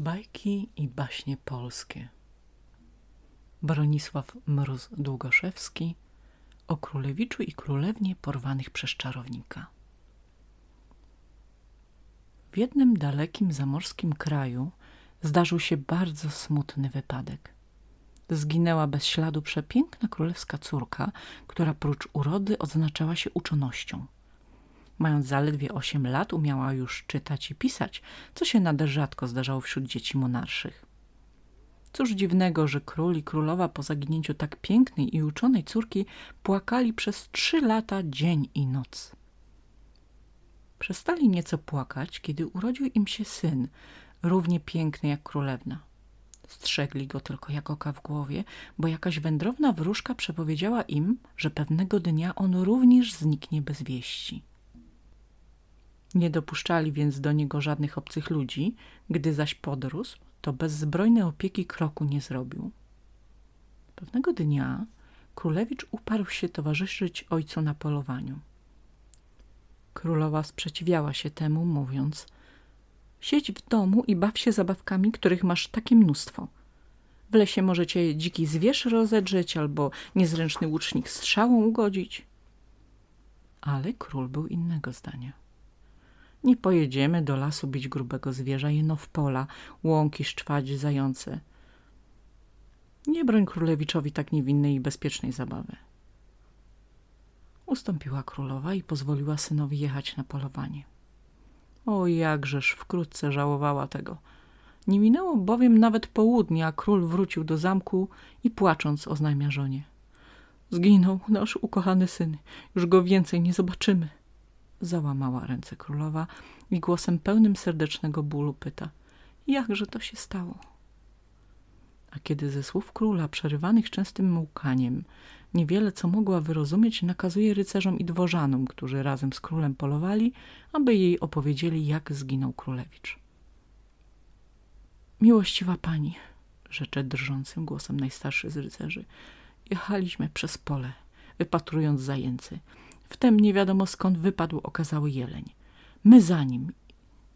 Bajki i baśnie polskie Bronisław Mróz Długoszewski o królewiczu i królewnie porwanych przez czarownika W jednym dalekim zamorskim kraju zdarzył się bardzo smutny wypadek. Zginęła bez śladu przepiękna królewska córka, która prócz urody odznaczała się uczonością. Mając zaledwie osiem lat umiała już czytać i pisać, co się nader rzadko zdarzało wśród dzieci monarszych. Cóż dziwnego, że król i królowa po zaginięciu tak pięknej i uczonej córki płakali przez trzy lata dzień i noc. Przestali nieco płakać, kiedy urodził im się syn, równie piękny jak królewna. Strzegli go tylko jak oka w głowie, bo jakaś wędrowna wróżka przepowiedziała im, że pewnego dnia on również zniknie bez wieści. Nie dopuszczali więc do niego żadnych obcych ludzi, gdy zaś podrósł, to bez zbrojnej opieki kroku nie zrobił. Pewnego dnia królewicz uparł się towarzyszyć ojcu na polowaniu. Królowa sprzeciwiała się temu, mówiąc Siedź w domu i baw się zabawkami, których masz takie mnóstwo. W lesie możecie dziki zwierz rozedrzeć albo niezręczny łucznik strzałą ugodzić. Ale król był innego zdania. Nie pojedziemy do lasu bić grubego zwierza, jeno w pola, łąki szczwać zające. Nie broń królewiczowi tak niewinnej i bezpiecznej zabawy. Ustąpiła królowa i pozwoliła synowi jechać na polowanie. O jakżeż wkrótce żałowała tego. Nie minęło bowiem nawet południa, a król wrócił do zamku i płacząc oznajmia żonie. Zginął nasz ukochany syn, już go więcej nie zobaczymy. Załamała ręce królowa i głosem pełnym serdecznego bólu pyta jakże to się stało? A kiedy ze słów króla przerywanych częstym łkaniem niewiele co mogła wyrozumieć, nakazuje rycerzom i dworzanom, którzy razem z królem polowali, aby jej opowiedzieli, jak zginął królewicz. Miłościwa pani, rzecze drżącym głosem najstarszy z rycerzy, jechaliśmy przez pole, wypatrując zajęcy. Wtem nie wiadomo skąd wypadł okazały jeleń. My za nim.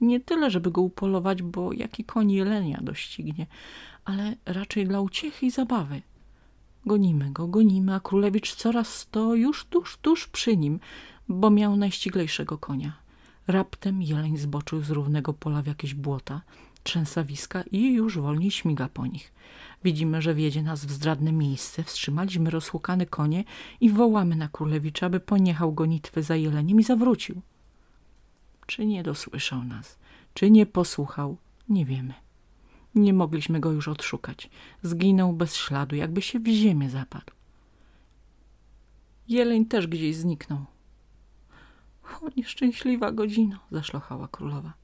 Nie tyle, żeby go upolować, bo jaki koń jelenia doścignie, ale raczej dla uciechy i zabawy. Gonimy go, gonimy, a królewicz coraz to już tuż, tuż przy nim, bo miał najściglejszego konia. Raptem jeleń zboczył z równego pola w jakieś błota, trzęsawiska i już wolniej śmiga po nich. Widzimy, że wiedzie nas w zdradne miejsce, wstrzymaliśmy rozhukane konie i wołamy na królewicza, aby poniechał gonitwy za jeleniem i zawrócił. Czy nie dosłyszał nas, czy nie posłuchał, nie wiemy. Nie mogliśmy go już odszukać. Zginął bez śladu, jakby się w ziemię zapadł. Jeleń też gdzieś zniknął. O, nieszczęśliwa godzina, zaszlochała królowa.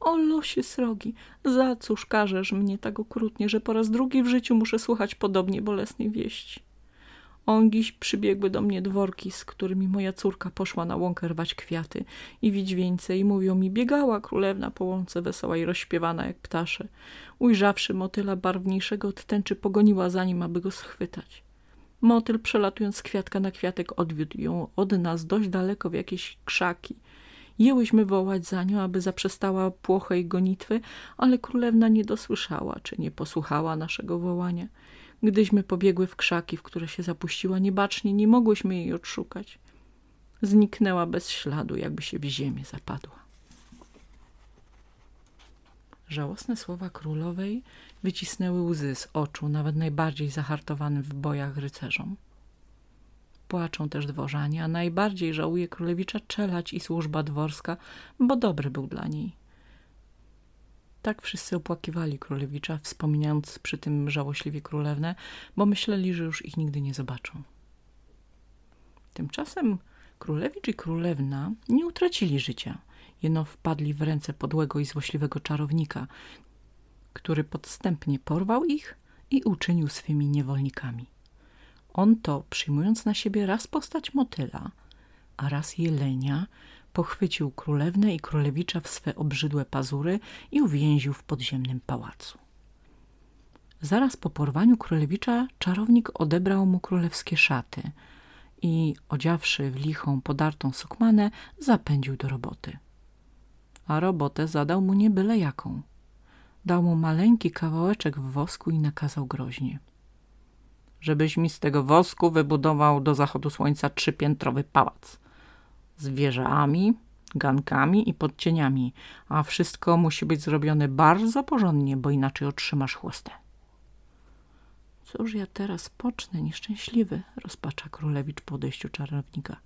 O losie srogi, za cóż karzesz mnie tak okrutnie, że po raz drugi w życiu muszę słuchać podobnie bolesnej wieści. Ongiś przybiegły do mnie dworki, z którymi moja córka poszła na łąkę rwać kwiaty i widźwieńce i mówią mi, biegała królewna po łące wesoła i rozśpiewana jak ptasze. Ujrzawszy motyla barwniejszego od tęczy, pogoniła za nim, aby go schwytać. Motyl, przelatując z kwiatka na kwiatek, odwiódł ją od nas dość daleko w jakieś krzaki. Jęłyśmy wołać za nią, aby zaprzestała płochej gonitwy, ale królewna nie dosłyszała, czy nie posłuchała naszego wołania. Gdyśmy pobiegły w krzaki, w które się zapuściła niebacznie, nie mogłyśmy jej odszukać. Zniknęła bez śladu, jakby się w ziemię zapadła. Żałosne słowa królowej wycisnęły łzy z oczu nawet najbardziej zahartowanym w bojach rycerzom. Płaczą też dworzanie, a najbardziej żałuje królewicza czelać i służba dworska, bo dobry był dla niej. Tak wszyscy opłakiwali królewicza, wspominając przy tym żałośliwie królewnę, bo myśleli, że już ich nigdy nie zobaczą. Tymczasem królewicz i królewna nie utracili życia, jeno wpadli w ręce podłego i złośliwego czarownika, który podstępnie porwał ich i uczynił swymi niewolnikami. On to, przyjmując na siebie raz postać motyla, a raz jelenia, pochwycił królewnę i królewicza w swe obrzydłe pazury i uwięził w podziemnym pałacu. Zaraz po porwaniu królewicza czarownik odebrał mu królewskie szaty i odziawszy w lichą podartą sukmanę zapędził do roboty. A robotę zadał mu nie byle jaką. dał mu maleńki kawałeczek w wosku i nakazał groźnie. Żebyś mi z tego wosku wybudował do zachodu słońca trzypiętrowy pałac. Z wieżami, gankami i podcieniami, a wszystko musi być zrobione bardzo porządnie, bo inaczej otrzymasz chłostę. Cóż ja teraz pocznę, nieszczęśliwy, rozpacza królewicz po odejściu czarownika.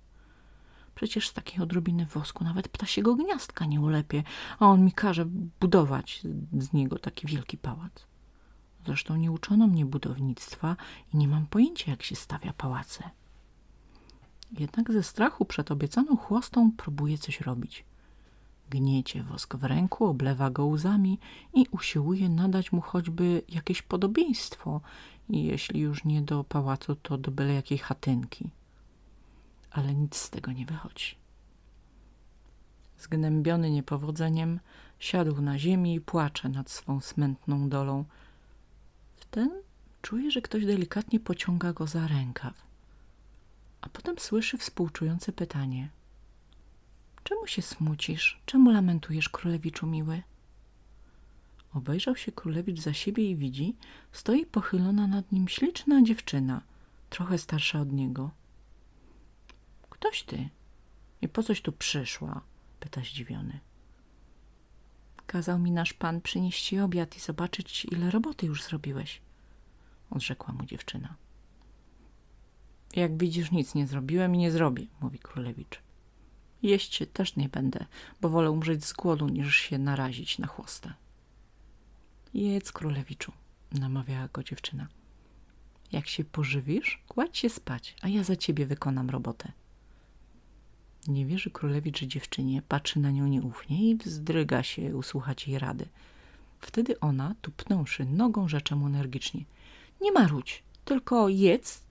Przecież z takiej odrobiny wosku nawet ptasiego gniazdka nie ulepie, a on mi każe budować z niego taki wielki pałac. Zresztą nie uczono mnie budownictwa i nie mam pojęcia, jak się stawia pałace. Jednak ze strachu przed obiecaną chłostą próbuje coś robić. Gniecie wosk w ręku, oblewa go łzami i usiłuje nadać mu choćby jakieś podobieństwo, jeśli już nie do pałacu, to do byle jakiej chatynki. Ale nic z tego nie wychodzi. Zgnębiony niepowodzeniem, siadł na ziemi i płacze nad swą smętną dolą. Wtem czuje, że ktoś delikatnie pociąga go za rękaw a potem słyszy współczujące pytanie. Czemu się smucisz? Czemu lamentujesz, królewiczu miły? Obejrzał się królewicz za siebie i widzi, stoi pochylona nad nim śliczna dziewczyna, trochę starsza od niego. Ktoś ty? I po coś tu przyszła? pyta zdziwiony. Kazał mi nasz pan przynieść ci obiad i zobaczyć, ile roboty już zrobiłeś, odrzekła mu dziewczyna. Jak widzisz, nic nie zrobiłem i nie zrobię, mówi królewicz. Jeść też nie będę, bo wolę umrzeć z głodu, niż się narazić na chłostę. Jedz, królewiczu, namawiała go dziewczyna. Jak się pożywisz, kładź się spać, a ja za ciebie wykonam robotę. Nie wierzy królewicz dziewczynie, patrzy na nią nieufnie i wzdryga się usłuchać jej rady. Wtedy ona, tupnąwszy nogą, rzecze mu energicznie. Nie marudź, tylko jedz,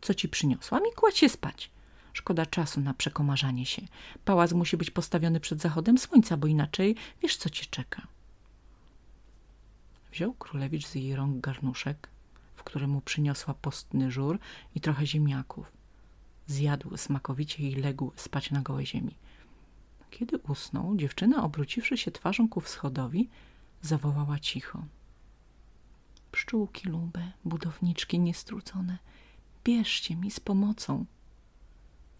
co ci przyniosłam i kładź się spać. Szkoda czasu na przekomarzanie się. Pałac musi być postawiony przed zachodem słońca, bo inaczej wiesz, co cię czeka. Wziął królewicz z jej rąk garnuszek, w którym mu przyniosła postny żur i trochę ziemniaków. Zjadł smakowicie i legł spać na gołej ziemi. Kiedy usnął, dziewczyna, obróciwszy się twarzą ku wschodowi, zawołała cicho. Pszczółki lube, budowniczki niestrucone – bierzcie mi z pomocą.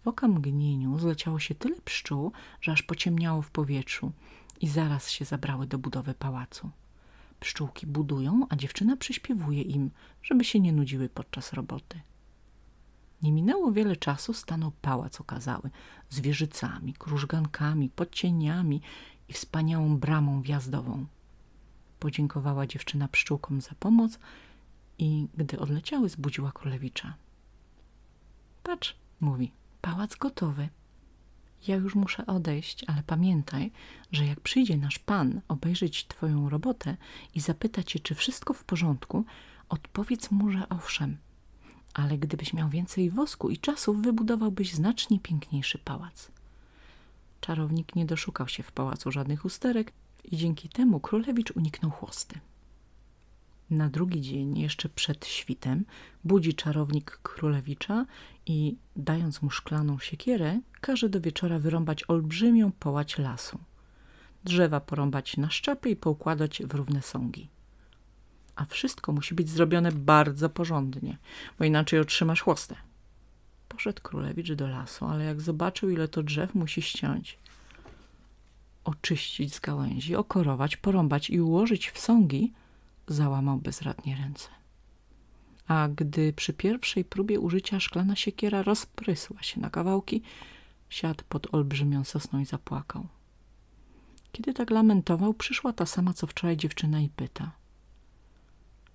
W oka mgnieniu zleciało się tyle pszczół, że aż pociemniało w powietrzu i zaraz się zabrały do budowy pałacu. Pszczółki budują, a dziewczyna przyśpiewuje im, żeby się nie nudziły podczas roboty. Nie minęło wiele czasu, stanął pałac okazały, z wieżycami, krużgankami, podcieniami i wspaniałą bramą wjazdową. Podziękowała dziewczyna pszczółkom za pomoc i gdy odleciały, zbudziła królewicza. Patrz, mówi, pałac gotowy. Ja już muszę odejść, ale pamiętaj, że jak przyjdzie nasz pan obejrzeć twoją robotę i zapyta cię, czy wszystko w porządku, odpowiedz mu, że owszem. Ale gdybyś miał więcej wosku i czasu, wybudowałbyś znacznie piękniejszy pałac. Czarownik nie doszukał się w pałacu żadnych usterek i dzięki temu królewicz uniknął chłosty. Na drugi dzień, jeszcze przed świtem, budzi czarownik królewicza i, dając mu szklaną siekierę, każe do wieczora wyrąbać olbrzymią połać lasu. Drzewa porąbać na szczepy i poukładać w równe sągi. A wszystko musi być zrobione bardzo porządnie, bo inaczej otrzymasz chłostę. Poszedł królewicz do lasu, ale jak zobaczył, ile to drzew musi ściąć, oczyścić z gałęzi, okorować, porąbać i ułożyć w sągi, załamał bezradnie ręce. A gdy przy pierwszej próbie użycia szklana siekiera rozprysła się na kawałki, siadł pod olbrzymią sosną i zapłakał. Kiedy tak lamentował, przyszła ta sama co wczoraj dziewczyna i pyta.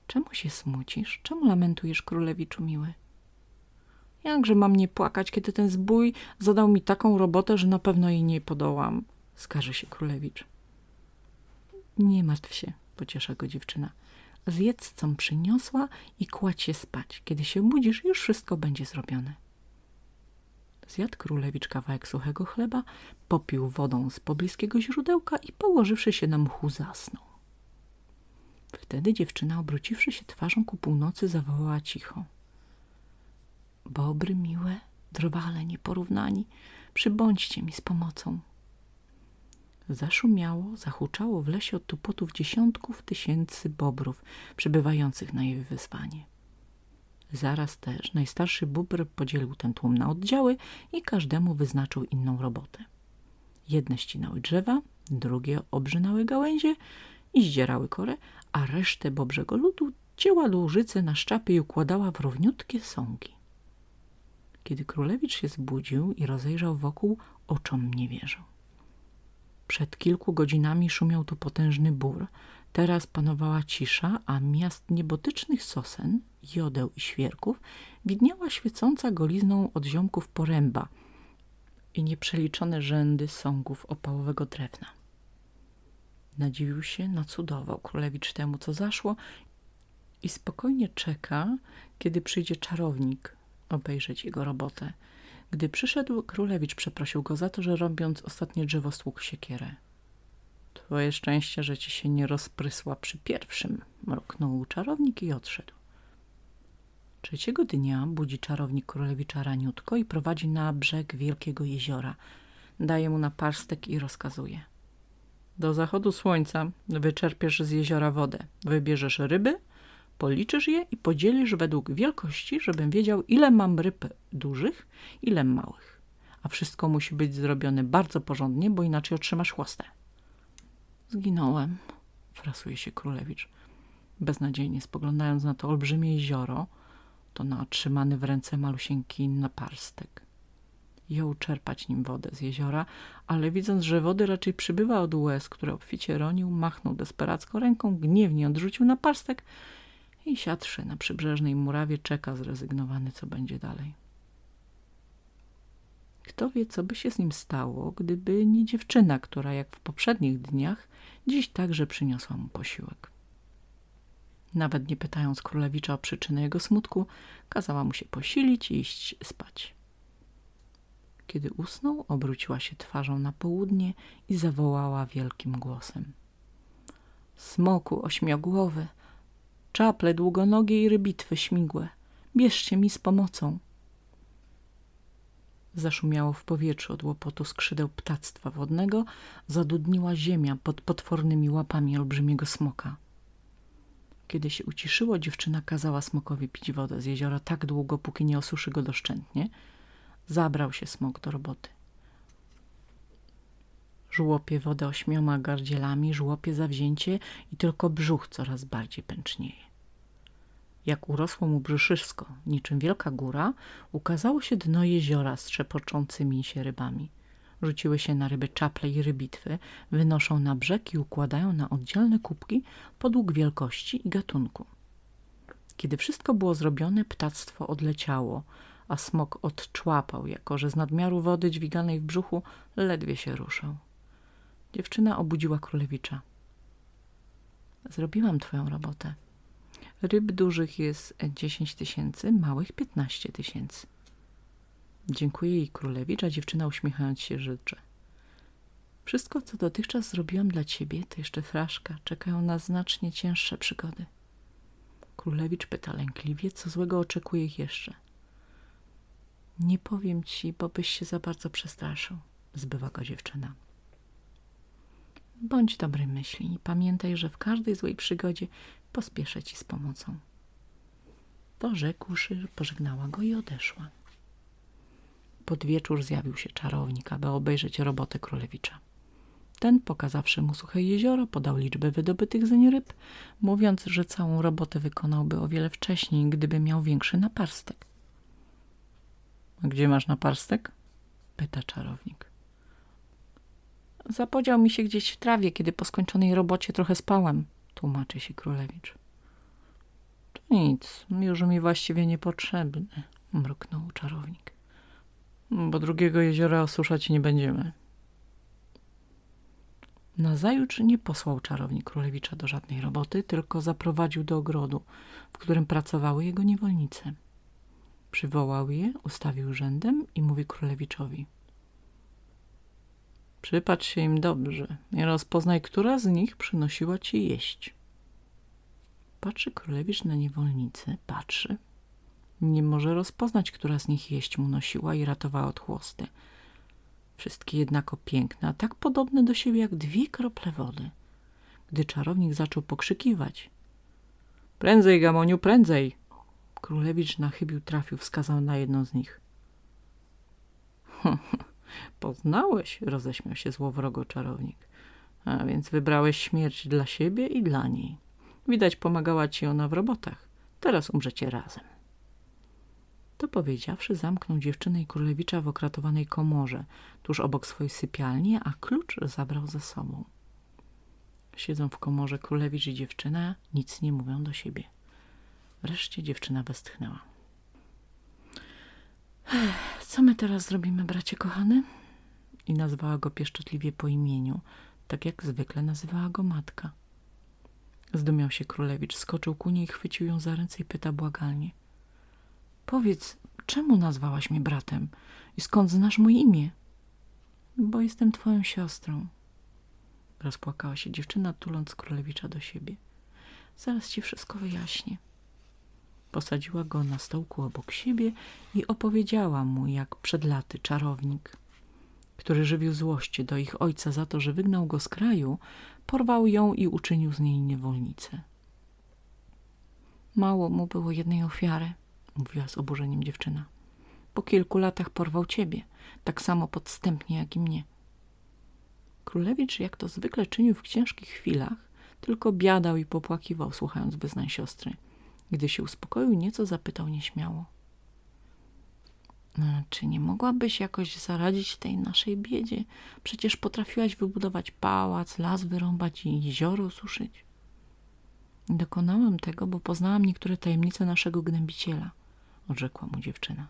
Czemu się smucisz? Czemu lamentujesz, królewiczu miły? Jakże mam nie płakać, kiedy ten zbój zadał mi taką robotę, że na pewno jej nie podołam, skarży się królewicz. Nie martw się, pociesza go dziewczyna. Zjedz, com przyniosła i kładź się spać. Kiedy się budzisz, już wszystko będzie zrobione. Zjadł królewicz kawałek suchego chleba, popił wodą z pobliskiego źródełka i położywszy się na mchu zasnął. Wtedy dziewczyna, obróciwszy się twarzą ku północy, zawołała cicho. Bobry miłe, drwale nieporównani, przybądźcie mi z pomocą. Zaszumiało, zahuczało w lesie od tupotów dziesiątków tysięcy bobrów przybywających na jej wyzwanie. Zaraz też najstarszy bóbr podzielił ten tłum na oddziały i każdemu wyznaczył inną robotę. Jedne ścinały drzewa, drugie obrzynały gałęzie i zdzierały korę, a resztę bobrzego ludu cięła lóżyce na szczapy i układała w równiutkie sągi. Kiedy królewicz się zbudził i rozejrzał wokół, oczom nie wierzył. Przed kilku godzinami szumiał tu potężny bór. Teraz panowała cisza, a miast niebotycznych sosen, jodeł i świerków widniała świecąca golizną od ziomków poręba i nieprzeliczone rzędy sągów opałowego drewna. Nadziwił się, nacudował królewicz temu, co zaszło i spokojnie czeka, kiedy przyjdzie czarownik obejrzeć jego robotę. Gdy przyszedł, królewicz przeprosił go za to, że robiąc ostatnie drzewo stłukł siekierę. Twoje szczęście, że ci się nie rozprysła przy pierwszym, mruknął czarownik i odszedł. Trzeciego dnia budzi czarownik królewicza raniutko i prowadzi na brzeg wielkiego jeziora. Daje mu na parstek i rozkazuje. Do zachodu słońca wyczerpiesz z jeziora wodę, wybierzesz ryby, policzysz je i podzielisz według wielkości, żebym wiedział, ile mam ryb dużych, ile małych. A wszystko musi być zrobione bardzo porządnie, bo inaczej otrzymasz chłostę. Zginąłem, frasuje się królewicz, beznadziejnie spoglądając na to olbrzymie jezioro, to na otrzymany w ręce malusieńki naparstek. Jął czerpać nim wodę z jeziora, ale widząc, że wody raczej przybywa od łez, które obficie ronił, machnął desperacko ręką, gniewnie odrzucił naparstek i siadszy na przybrzeżnej murawie czeka zrezygnowany, co będzie dalej. Kto wie, co by się z nim stało, gdyby nie dziewczyna, która jak w poprzednich dniach dziś także przyniosła mu posiłek. Nawet nie pytając królewicza o przyczynę jego smutku, kazała mu się posilić i iść spać. Kiedy usnął, obróciła się twarzą na południe i zawołała wielkim głosem. Smoku ośmiogłowy, czaple długonogie i rybitwy śmigłe, bierzcie mi z pomocą. Zaszumiało w powietrzu od łopotu skrzydeł ptactwa wodnego, zadudniła ziemia pod potwornymi łapami olbrzymiego smoka. Kiedy się uciszyło, dziewczyna kazała smokowi pić wodę z jeziora tak długo, póki nie osuszy go doszczętnie. Zabrał się smok do roboty. Żłopie wodę ośmioma gardzielami, żłopie zawzięcie i tylko brzuch coraz bardziej pęcznieje. Jak urosło mu brzuszysko, niczym wielka góra, ukazało się dno jeziora z trzepoczącymi się rybami. Rzuciły się na ryby czaple i rybitwy, wynoszą na brzeg i układają na oddzielne kubki podług wielkości i gatunku. Kiedy wszystko było zrobione, ptactwo odleciało, a smok odczłapał, jako że z nadmiaru wody dźwiganej w brzuchu ledwie się ruszał. Dziewczyna obudziła królewicza. Zrobiłam twoją robotę. Ryb dużych jest dziesięć tysięcy, małych piętnaście tysięcy. Dziękuję jej królewicz, a dziewczyna uśmiechając się życzy. Wszystko, co dotychczas zrobiłam dla ciebie, to jeszcze fraszka. Czekają na znacznie cięższe przygody. Królewicz pyta lękliwie, co złego oczekuje ich jeszcze. Nie powiem ci, bo byś się za bardzo przestraszył, zbywa go dziewczyna. Bądź dobrej myśli i pamiętaj, że w każdej złej przygodzie pospieszę ci z pomocą. To rzekłszy, pożegnała go i odeszła. Pod wieczór zjawił się czarownik, aby obejrzeć robotę królewicza. Ten, pokazawszy mu suche jezioro, podał liczbę wydobytych zeń ryb, mówiąc, że całą robotę wykonałby o wiele wcześniej, gdyby miał większy naparstek. – gdzie masz naparstek? – pyta czarownik. – Zapodział mi się gdzieś w trawie, kiedy po skończonej robocie trochę spałem – tłumaczy się królewicz. – To nic, już mi właściwie niepotrzebny – mruknął czarownik bo drugiego jeziora osuszać nie będziemy. Nazajutrz nie posłał czarownik królewicza do żadnej roboty, tylko zaprowadził do ogrodu, w którym pracowały jego niewolnice. Przywołał je, ustawił rzędem i mówi królewiczowi. Przypatrz się im dobrze i rozpoznaj, która z nich przynosiła ci jeść. Patrzy królewicz na niewolnicę, patrzy, nie może rozpoznać, która z nich jeść mu nosiła i ratowała od chłosty. wszystkie jednako piękne, a tak podobne do siebie jak dwie krople wody. Gdy czarownik zaczął pokrzykiwać. Prędzej, Gamoniu, prędzej! Królewicz na chybił trafił, wskazał na jedną z nich. Poznałeś, roześmiał się złowrogo czarownik. A więc wybrałeś śmierć dla siebie i dla niej. Widać, pomagała ci ona w robotach. Teraz umrzecie razem. To powiedziawszy, zamknął dziewczynę i królewicza w okratowanej komorze, tuż obok swojej sypialni, a klucz zabrał ze sobą. Siedzą w komorze królewicz i dziewczyna, nic nie mówią do siebie. Wreszcie dziewczyna westchnęła. Co my teraz zrobimy, bracie kochany? I nazwała go pieszczotliwie po imieniu, tak jak zwykle nazywała go matka. Zdumiał się królewicz, skoczył ku niej, chwycił ją za ręce i pyta błagalnie. Powiedz, czemu nazwałaś mnie bratem i skąd znasz moje imię? Bo jestem twoją siostrą. Rozpłakała się dziewczyna, tuląc królewicza do siebie. Zaraz ci wszystko wyjaśnię. Posadziła go na stołku obok siebie i opowiedziała mu, jak przed laty czarownik, który żywił złość do ich ojca za to, że wygnał go z kraju, porwał ją i uczynił z niej niewolnicę. Mało mu było jednej ofiary, mówiła z oburzeniem dziewczyna. Po kilku latach porwał ciebie, tak samo podstępnie jak i mnie. Królewicz, jak to zwykle czynił w ciężkich chwilach, tylko biadał i popłakiwał, słuchając wyznań siostry. Gdy się uspokoił nieco, zapytał nieśmiało. No, czy nie mogłabyś jakoś zaradzić tej naszej biedzie? Przecież potrafiłaś wybudować pałac, las wyrąbać i jezioro ususzyć. Dokonałam tego, bo poznałam niektóre tajemnice naszego gnębiciela, odrzekła mu dziewczyna.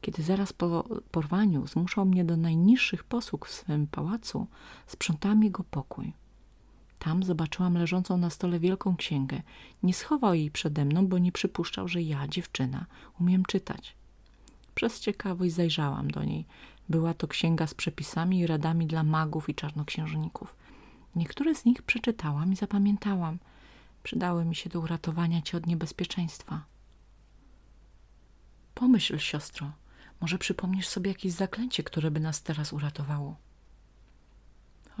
Kiedy zaraz po porwaniu zmuszał mnie do najniższych posług w swym pałacu, sprzątałam jego pokój. Tam zobaczyłam leżącą na stole wielką księgę. Nie schował jej przede mną, bo nie przypuszczał, że ja, dziewczyna, umiem czytać. Przez ciekawość zajrzałam do niej. Była to księga z przepisami i radami dla magów i czarnoksiężników. Niektóre z nich przeczytałam i zapamiętałam. Przydały mi się do uratowania cię od niebezpieczeństwa. Pomyśl, siostro, może przypomnisz sobie jakieś zaklęcie, które by nas teraz uratowało.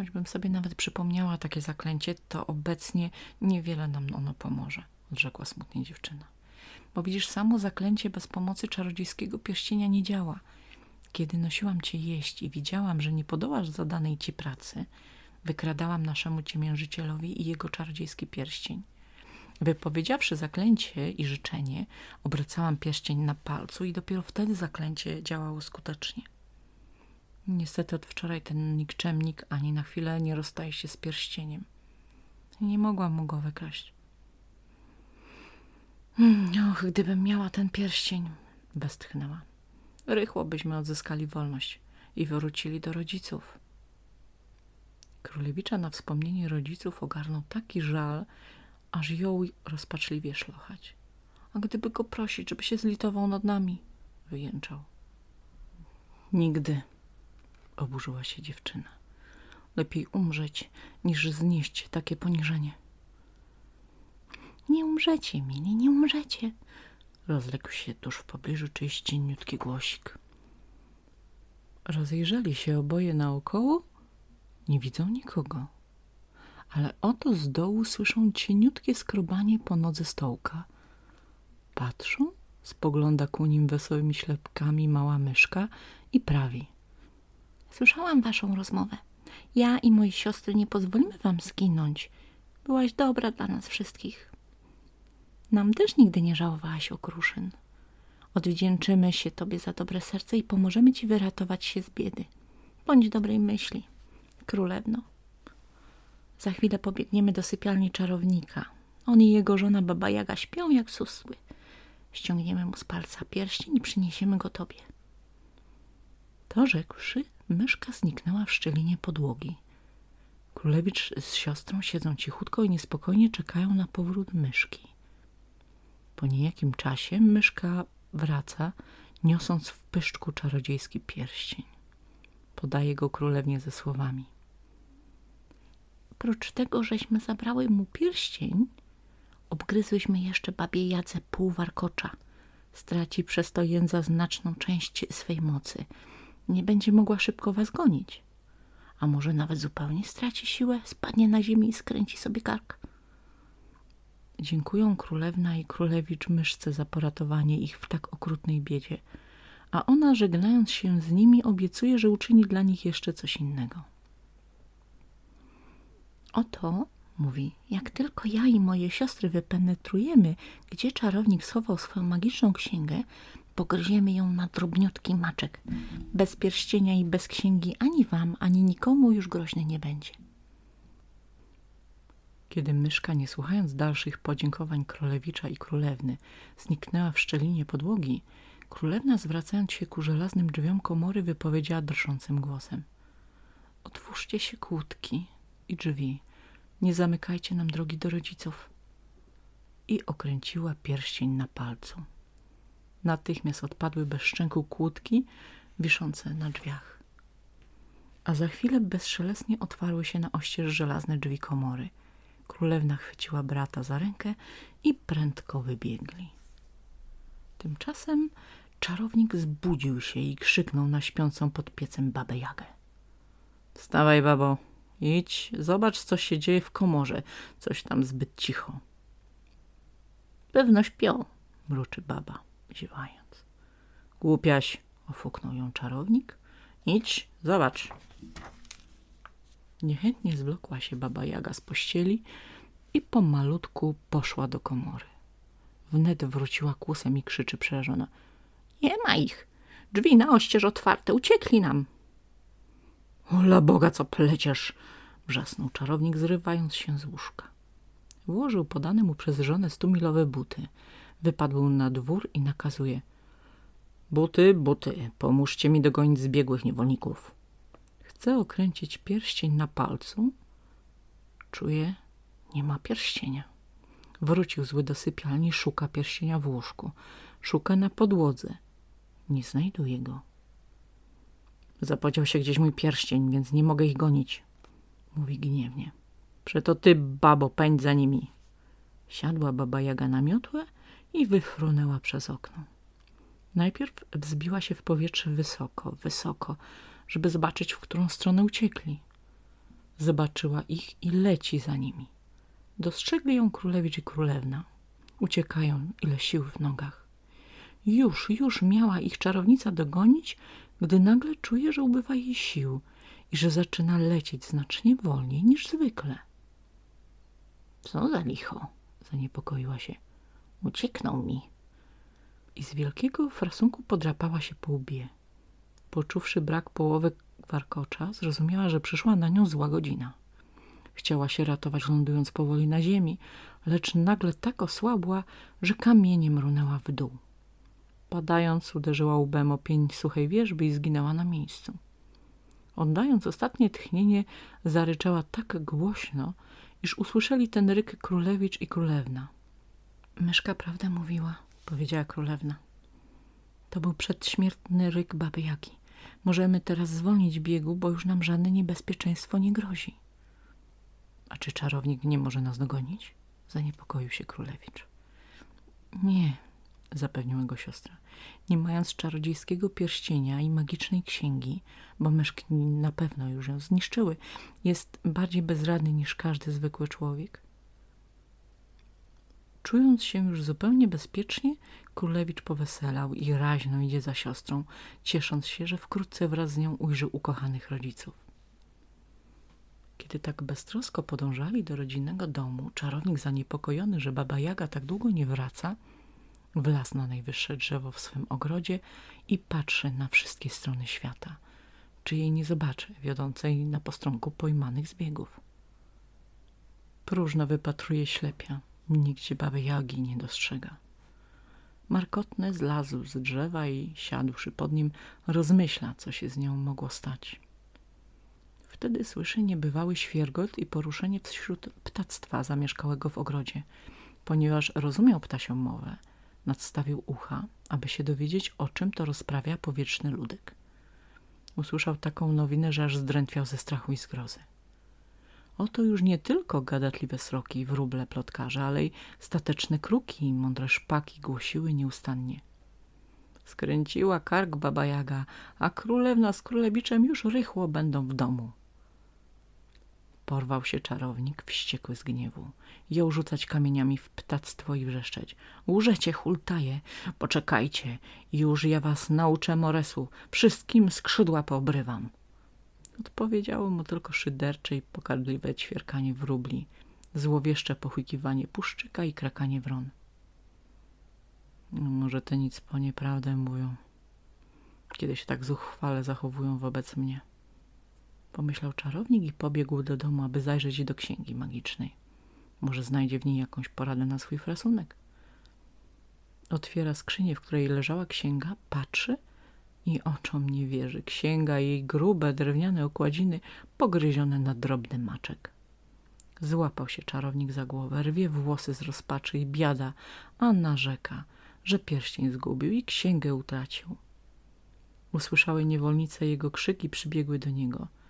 Choćbym sobie nawet przypomniała takie zaklęcie, to obecnie niewiele nam ono pomoże, odrzekła smutnie dziewczyna. Bo widzisz, samo zaklęcie bez pomocy czarodziejskiego pierścienia nie działa. Kiedy nosiłam cię jeść i widziałam, że nie podołasz zadanej ci pracy, wykradałam naszemu ciemiężycielowi i jego czarodziejski pierścień. Wypowiedziawszy zaklęcie i życzenie, obracałam pierścień na palcu i dopiero wtedy zaklęcie działało skutecznie. Niestety od wczoraj ten nikczemnik ani na chwilę nie rozstaje się z pierścieniem. Nie mogłam mu go wykraść. Hmm, och, gdybym miała ten pierścień, westchnęła. Rychło byśmy odzyskali wolność i wrócili do rodziców. Królewicza na wspomnienie rodziców ogarnął taki żal, aż jął rozpaczliwie szlochać. A gdyby go prosić, żeby się zlitował nad nami, wyjęczał. Nigdy, oburzyła się dziewczyna. Lepiej umrzeć, niż znieść takie poniżenie. Nie umrzecie, mili, nie umrzecie, rozległ się tuż w pobliżu czyjś cieniutki głosik. Rozejrzeli się oboje naokoło, nie widzą nikogo ale oto z dołu słyszą cieniutkie skrobanie po nodze stołka. Patrzą, spogląda ku nim wesołymi ślepkami mała myszka i prawi. Słyszałam waszą rozmowę. Ja i moje siostry nie pozwolimy wam zginąć. Byłaś dobra dla nas wszystkich. Nam też nigdy nie żałowałaś okruszyn. Odwdzięczymy się tobie za dobre serce i pomożemy ci wyratować się z biedy. Bądź dobrej myśli, królewno. Za chwilę pobiegniemy do sypialni czarownika. On i jego żona Baba Jaga śpią jak susły. Ściągniemy mu z palca pierścień i przyniesiemy go tobie. To rzekłszy, myszka zniknęła w szczelinie podłogi. Królewicz z siostrą siedzą cichutko i niespokojnie czekają na powrót myszki. Po niejakim czasie myszka wraca, niosąc w pyszczku czarodziejski pierścień. Podaje go królewnie ze słowami – Oprócz tego, żeśmy zabrały mu pierścień, obgryzłyśmy jeszcze babie Jadze pół warkocza. Straci przez to jędza znaczną część swej mocy. Nie będzie mogła szybko was gonić. A może nawet zupełnie straci siłę, spadnie na ziemię i skręci sobie kark. Dziękują królewna i królewicz myszce za poratowanie ich w tak okrutnej biedzie, a ona żegnając się z nimi obiecuje, że uczyni dla nich jeszcze coś innego. Oto, mówi, jak tylko ja i moje siostry wypenetrujemy, gdzie czarownik schował swoją magiczną księgę, pogryziemy ją na drobniutki maczek. Bez pierścienia i bez księgi ani wam, ani nikomu już groźny nie będzie. Kiedy myszka, nie słuchając dalszych podziękowań królewicza i królewny, zniknęła w szczelinie podłogi, królewna, zwracając się ku żelaznym drzwiom komory, wypowiedziała drżącym głosem. Otwórzcie się kłódki i drzwi, nie zamykajcie nam drogi do rodziców. I okręciła pierścień na palcu. Natychmiast odpadły bez szczęku kłódki wiszące na drzwiach. A za chwilę bezszelestnie otwarły się na oścież żelazne drzwi komory. Królewna chwyciła brata za rękę i prędko wybiegli. Tymczasem czarownik zbudził się i krzyknął na śpiącą pod piecem babę Jagę. Wstawaj, babo, idź, zobacz, co się dzieje w komorze. Coś tam zbyt cicho. Pewno śpią, mruczy baba ziewając. Głupiaś, ofuknął ją czarownik. Idź, zobacz. Niechętnie zwlokła się baba Jaga z pościeli i pomalutku poszła do komory. Wnet wróciła kłusem i krzyczy przerażona. Nie ma ich. Drzwi na oścież otwarte. Uciekli nam. Ola Boga, co pleciesz! Wrzasnął czarownik, zrywając się z łóżka. Włożył podane mu przez żonę stumilowe buty. Wypadł na dwór i nakazuje. Buty, buty, pomóżcie mi dogonić zbiegłych niewolników. Chce okręcić pierścień na palcu. Czuje, nie ma pierścienia. Wrócił zły do sypialni, szuka pierścienia w łóżku. Szuka na podłodze. Nie znajduje go. Zapodział się gdzieś mój pierścień, więc nie mogę ich gonić. Mówi gniewnie. Przeto ty, babo, pędź za nimi. Siadła baba Jaga na miotłę i wyfrunęła przez okno. Najpierw wzbiła się w powietrze wysoko, wysoko, żeby zobaczyć, w którą stronę uciekli. Zobaczyła ich i leci za nimi. Dostrzegli ją królewicz i królewna. Uciekają, ile sił w nogach. Już, już miała ich czarownica dogonić, gdy nagle czuje, że ubywa jej sił i że zaczyna lecieć znacznie wolniej niż zwykle. Co za licho, zaniepokoiła się. Ucieknął mi. I z wielkiego frasunku podrapała się po łbie. Poczuwszy brak połowy warkocza, zrozumiała, że przyszła na nią zła godzina. Chciała się ratować, lądując powoli na ziemi, lecz nagle tak osłabła, że kamieniem runęła w dół. Padając, uderzyła łbem o pień suchej wierzby i zginęła na miejscu. Oddając ostatnie tchnienie, zaryczała tak głośno, iż usłyszeli ten ryk królewicz i królewna. Myszka prawdę mówiła, powiedziała królewna. To był przedśmiertny ryk baby Jagi. Możemy teraz zwolnić biegu, bo już nam żadne niebezpieczeństwo nie grozi. A czy czarownik nie może nas dogonić? Zaniepokoił się królewicz. Nie, zapewniła go siostra. Nie mając czarodziejskiego pierścienia i magicznej księgi, bo myszki na pewno już ją zniszczyły, jest bardziej bezradny niż każdy zwykły człowiek. Czując się już zupełnie bezpiecznie, królewicz poweselał i raźno idzie za siostrą, ciesząc się, że wkrótce wraz z nią ujrzy ukochanych rodziców. Kiedy tak beztrosko podążali do rodzinnego domu, czarownik zaniepokojony, że baba Jaga tak długo nie wraca, wlazł na najwyższe drzewo w swym ogrodzie i patrzy na wszystkie strony świata, czy jej nie zobaczy, wiodącej na postronku pojmanych zbiegów. Próżno wypatruje ślepia, Nigdzie baby Jagi nie dostrzega. Markotny zlazł z drzewa i siadłszy pod nim, rozmyśla, co się z nią mogło stać. Wtedy słyszy niebywały świergot i poruszenie wśród ptactwa zamieszkałego w ogrodzie. Ponieważ rozumiał ptasią mowę, nadstawił ucha, aby się dowiedzieć, o czym to rozprawia powietrzny ludek. Usłyszał taką nowinę, że aż zdrętwiał ze strachu i zgrozy. Oto już nie tylko gadatliwe sroki, wróble, plotkarze, ale i stateczne kruki i mądre szpaki głosiły nieustannie. Skręciła kark baba Jaga, a królewna z królewiczem już rychło będą w domu. Porwał się czarownik, wściekły z gniewu. Jął rzucać kamieniami w ptactwo i wrzeszczeć. Łżecie, hultaje, poczekajcie, już ja was nauczę moresu, wszystkim skrzydła poobrywam. Odpowiedziało mu tylko szydercze i pokardliwe ćwierkanie wróbli, złowieszcze pochukiwanie puszczyka i krakanie wron. No, może te nic po nieprawdę mówią, kiedy się tak zuchwale zachowują wobec mnie. Pomyślał czarownik i pobiegł do domu, aby zajrzeć do księgi magicznej. Może znajdzie w niej jakąś poradę na swój frasunek. Otwiera skrzynię, w której leżała księga, patrzy i oczom nie wierzy. Księga jej grube, drewniane okładziny pogryzione na drobny maczek. Złapał się czarownik za głowę, rwie włosy z rozpaczy i biada, a narzeka, że pierścień zgubił i księgę utracił. Usłyszały niewolnice jego krzyki, przybiegły do niego –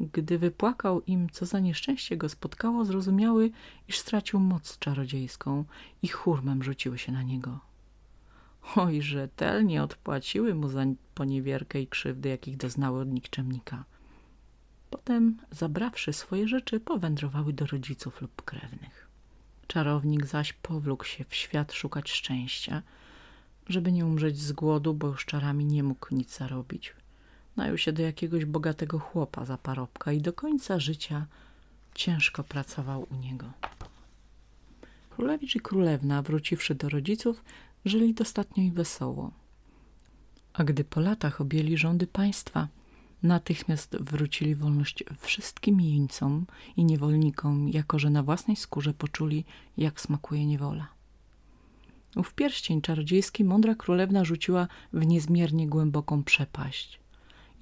gdy wypłakał im, co za nieszczęście go spotkało, zrozumiały, iż stracił moc czarodziejską i hurmem rzuciły się na niego. Oj, rzetelnie odpłaciły mu za poniewierkę i krzywdy, jakich doznały od nikczemnika. Potem, zabrawszy swoje rzeczy, powędrowały do rodziców lub krewnych. Czarownik zaś powlókł się w świat szukać szczęścia, żeby nie umrzeć z głodu, bo już czarami nie mógł nic zarobić. Najął się do jakiegoś bogatego chłopa za parobka i do końca życia ciężko pracował u niego. Królewicz i królewna, wróciwszy do rodziców, żyli dostatnio i wesoło. A gdy po latach objęli rządy państwa, natychmiast wrócili wolność wszystkim jeńcom i niewolnikom, jako że na własnej skórze poczuli, jak smakuje niewola. Ów pierścień czarodziejski mądra królewna rzuciła w niezmiernie głęboką przepaść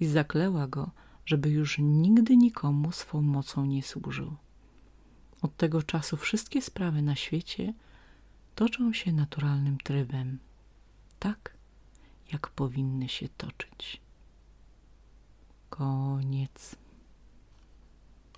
i zakleła go, żeby już nigdy nikomu swą mocą nie służył. Od tego czasu wszystkie sprawy na świecie toczą się naturalnym trybem, tak jak powinny się toczyć. Koniec.